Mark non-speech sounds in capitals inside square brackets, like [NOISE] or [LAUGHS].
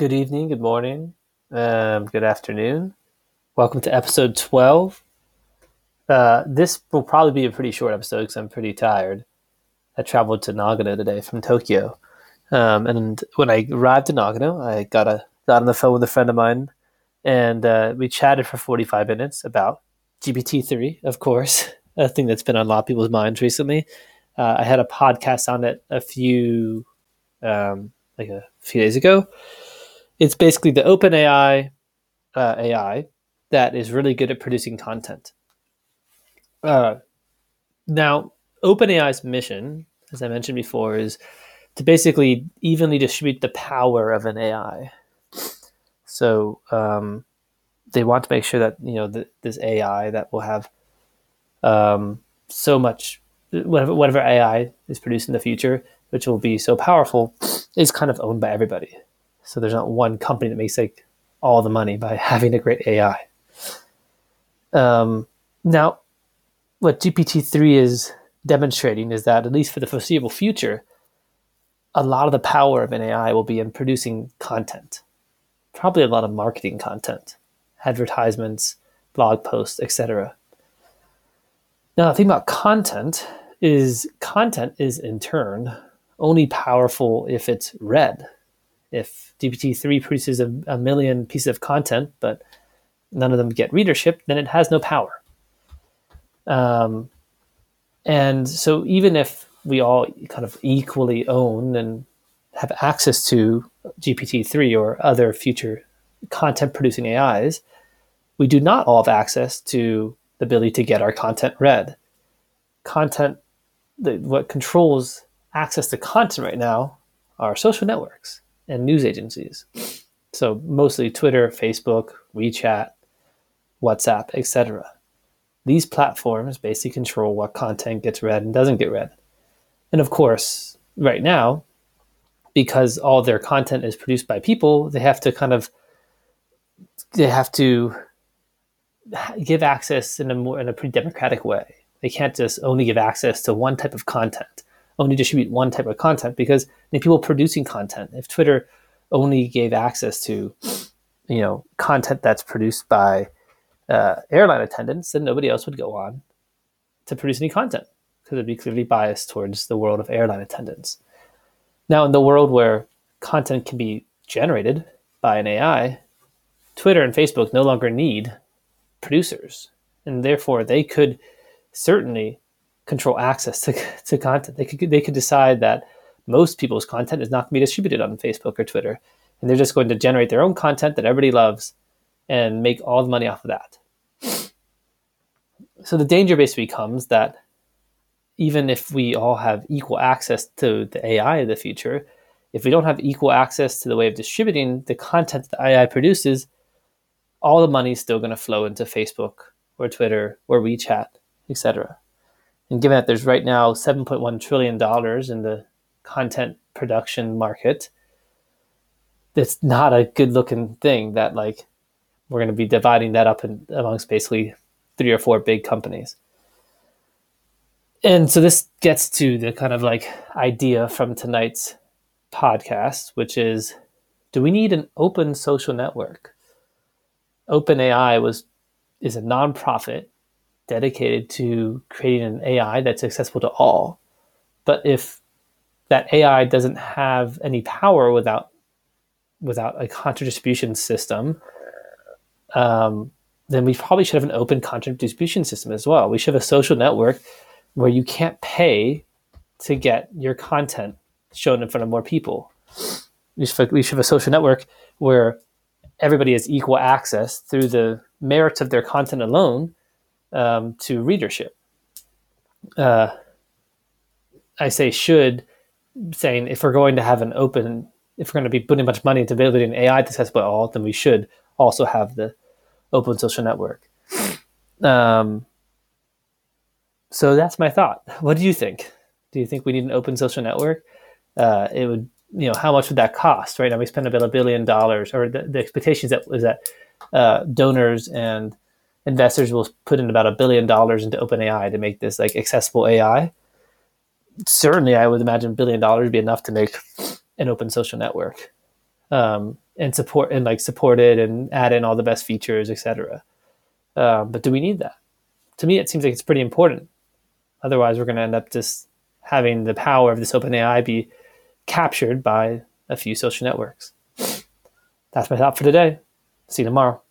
good evening, good morning, um, good afternoon. Welcome to episode 12. Uh, this will probably be a pretty short episode because I'm pretty tired. I traveled to Nagano today from Tokyo. Um, and when I arrived in Nagano, I got, a, got on the phone with a friend of mine and uh, we chatted for 45 minutes about GPT-3, of course, a thing that's been on a lot of people's minds recently. Uh, I had a podcast on it a few, um, like a few days ago it's basically the OpenAI uh, AI that is really good at producing content. Uh, now, OpenAI's mission, as I mentioned before, is to basically evenly distribute the power of an AI. So um, they want to make sure that you know the, this AI that will have um, so much whatever, whatever AI is produced in the future, which will be so powerful, is kind of owned by everybody. So there's not one company that makes like all the money by [LAUGHS] having a great AI. Um, now, what GPT-3 is demonstrating is that at least for the foreseeable future, a lot of the power of an AI will be in producing content, probably a lot of marketing content, advertisements, blog posts, etc. Now, the thing about content is content is in turn only powerful if it's read if GPT-3 produces a, a million pieces of content, but none of them get readership, then it has no power. Um, and so even if we all kind of equally own and have access to GPT-3 or other future content producing AIs, we do not all have access to the ability to get our content read. Content, the, what controls access to content right now are social networks and news agencies. So mostly Twitter, Facebook, WeChat, WhatsApp, etc. These platforms basically control what content gets read and doesn't get read. And of course, right now, because all their content is produced by people, they have to kind of they have to give access in a more in a pretty democratic way. They can't just only give access to one type of content only distribute one type of content because the people producing content, if Twitter only gave access to, you know, content that's produced by uh, airline attendants, then nobody else would go on to produce any content because it'd be clearly biased towards the world of airline attendants. Now, in the world where content can be generated by an AI, Twitter and Facebook no longer need producers, and therefore they could certainly control access to, [LAUGHS] to content. They could they could decide that most people's content is not going to be distributed on Facebook or Twitter, and they're just going to generate their own content that everybody loves and make all the money off of that. So the danger basically becomes that even if we all have equal access to the AI of the future, if we don't have equal access to the way of distributing the content that AI produces, all the money is still going to flow into Facebook or Twitter or WeChat, etc. And given that there's right now $7.1 trillion in the content production market, it's not a good looking thing that like we're going to be dividing that up in, amongst basically three or four big companies. And so this gets to the kind of like idea from tonight's podcast, which is do we need an open social network? OpenAI was is a nonprofit dedicated to creating an AI that's accessible to all. But if that AI doesn't have any power without without a content distribution system, um, then we probably should have an open content distribution system as well. We should have a social network where you can't pay to get your content shown in front of more people. We should, we should have a social network where everybody has equal access through the merits of their content alone um, to readership. Uh, I say should, saying if we're going to have an open, if we're going to be putting much money into building AI to test by all, then we should also have the open social network. Um, so that's my thought. What do you think? Do you think we need an open social network? Uh, it would, you know, how much would that cost? Right now, we spend about a billion dollars, or the, the expectations that was that uh, donors and investors will put in about a billion dollars into OpenAI to make this like accessible AI. Certainly, I would imagine billion dollars would be enough to make an open social network. Um, and support and like support it and add in all the best features, etc. Um, but do we need that? To me, it seems like it's pretty important. Otherwise, we're going to end up just having the power of this open AI be captured by a few social networks. That's my thought for today. See you tomorrow.